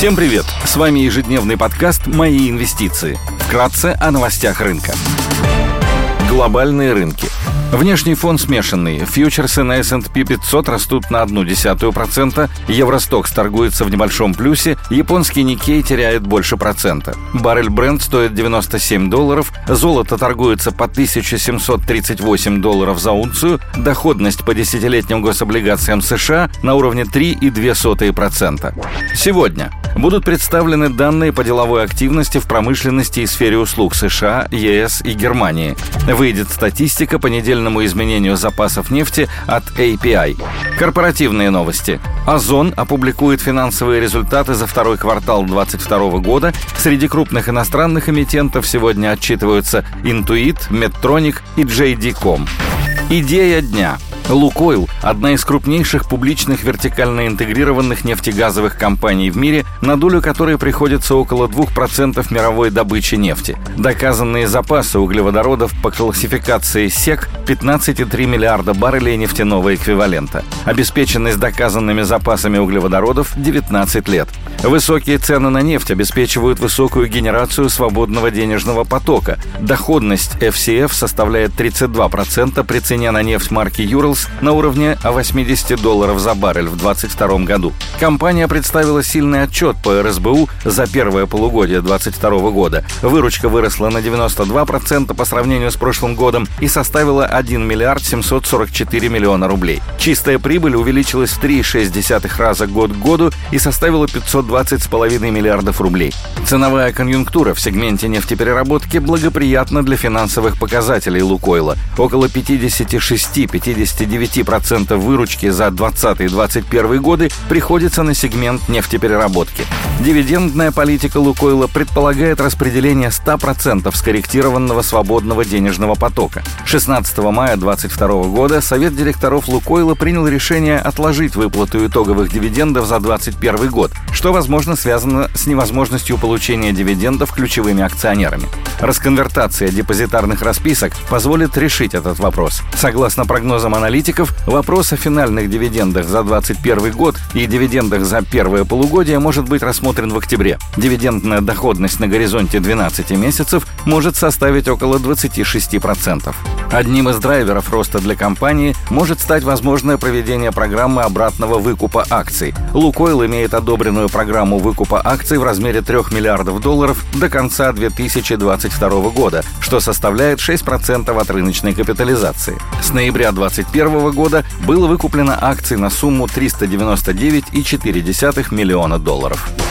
Всем привет! С вами ежедневный подкаст «Мои инвестиции». Вкратце о новостях рынка. Глобальные рынки – Внешний фон смешанный. Фьючерсы на S&P 500 растут на процента, Евростокс торгуется в небольшом плюсе, японский Никей теряет больше процента. Баррель Бренд стоит 97 долларов, золото торгуется по 1738 долларов за унцию, доходность по десятилетним гособлигациям США на уровне 3,2%. Сегодня будут представлены данные по деловой активности в промышленности и сфере услуг США, ЕС и Германии. Выйдет статистика по недельному изменению запасов нефти от API. Корпоративные новости. Озон опубликует финансовые результаты за второй квартал 2022 года. Среди крупных иностранных эмитентов сегодня отчитываются Intuit, Medtronic и JD.com. Идея дня – «Лукойл» – одна из крупнейших публичных вертикально интегрированных нефтегазовых компаний в мире, на долю которой приходится около 2% мировой добычи нефти. Доказанные запасы углеводородов по классификации СЕК – 15,3 миллиарда баррелей нефтяного эквивалента. Обеспеченность доказанными запасами углеводородов – 19 лет. Высокие цены на нефть обеспечивают высокую генерацию свободного денежного потока. Доходность FCF составляет 32% при цене на нефть марки Urals на уровне 80 долларов за баррель в 2022 году. Компания представила сильный отчет по РСБУ за первое полугодие 2022 года. Выручка выросла на 92% по сравнению с прошлым годом и составила 1 миллиард 744 миллиона рублей. Чистая прибыль увеличилась в 3,6 раза год к году и составила 500 20,5 миллиардов рублей. Ценовая конъюнктура в сегменте нефтепереработки благоприятна для финансовых показателей «Лукойла». Около 56-59% выручки за 2020-2021 годы приходится на сегмент нефтепереработки. Дивидендная политика «Лукойла» предполагает распределение 100% скорректированного свободного денежного потока. 16 мая 2022 года Совет директоров «Лукойла» принял решение отложить выплату итоговых дивидендов за 2021 год, что возможно, связано с невозможностью получения дивидендов ключевыми акционерами. Расконвертация депозитарных расписок позволит решить этот вопрос. Согласно прогнозам аналитиков, вопрос о финальных дивидендах за 2021 год и дивидендах за первое полугодие может быть рассмотрен в октябре. Дивидендная доходность на горизонте 12 месяцев может составить около 26%. Одним из драйверов роста для компании может стать возможное проведение программы обратного выкупа акций. Лукойл имеет одобренную программу выкупа акций в размере 3 миллиардов долларов до конца 2022 года, что составляет 6% от рыночной капитализации. С ноября 2021 года было выкуплено акций на сумму 399,4 миллиона долларов.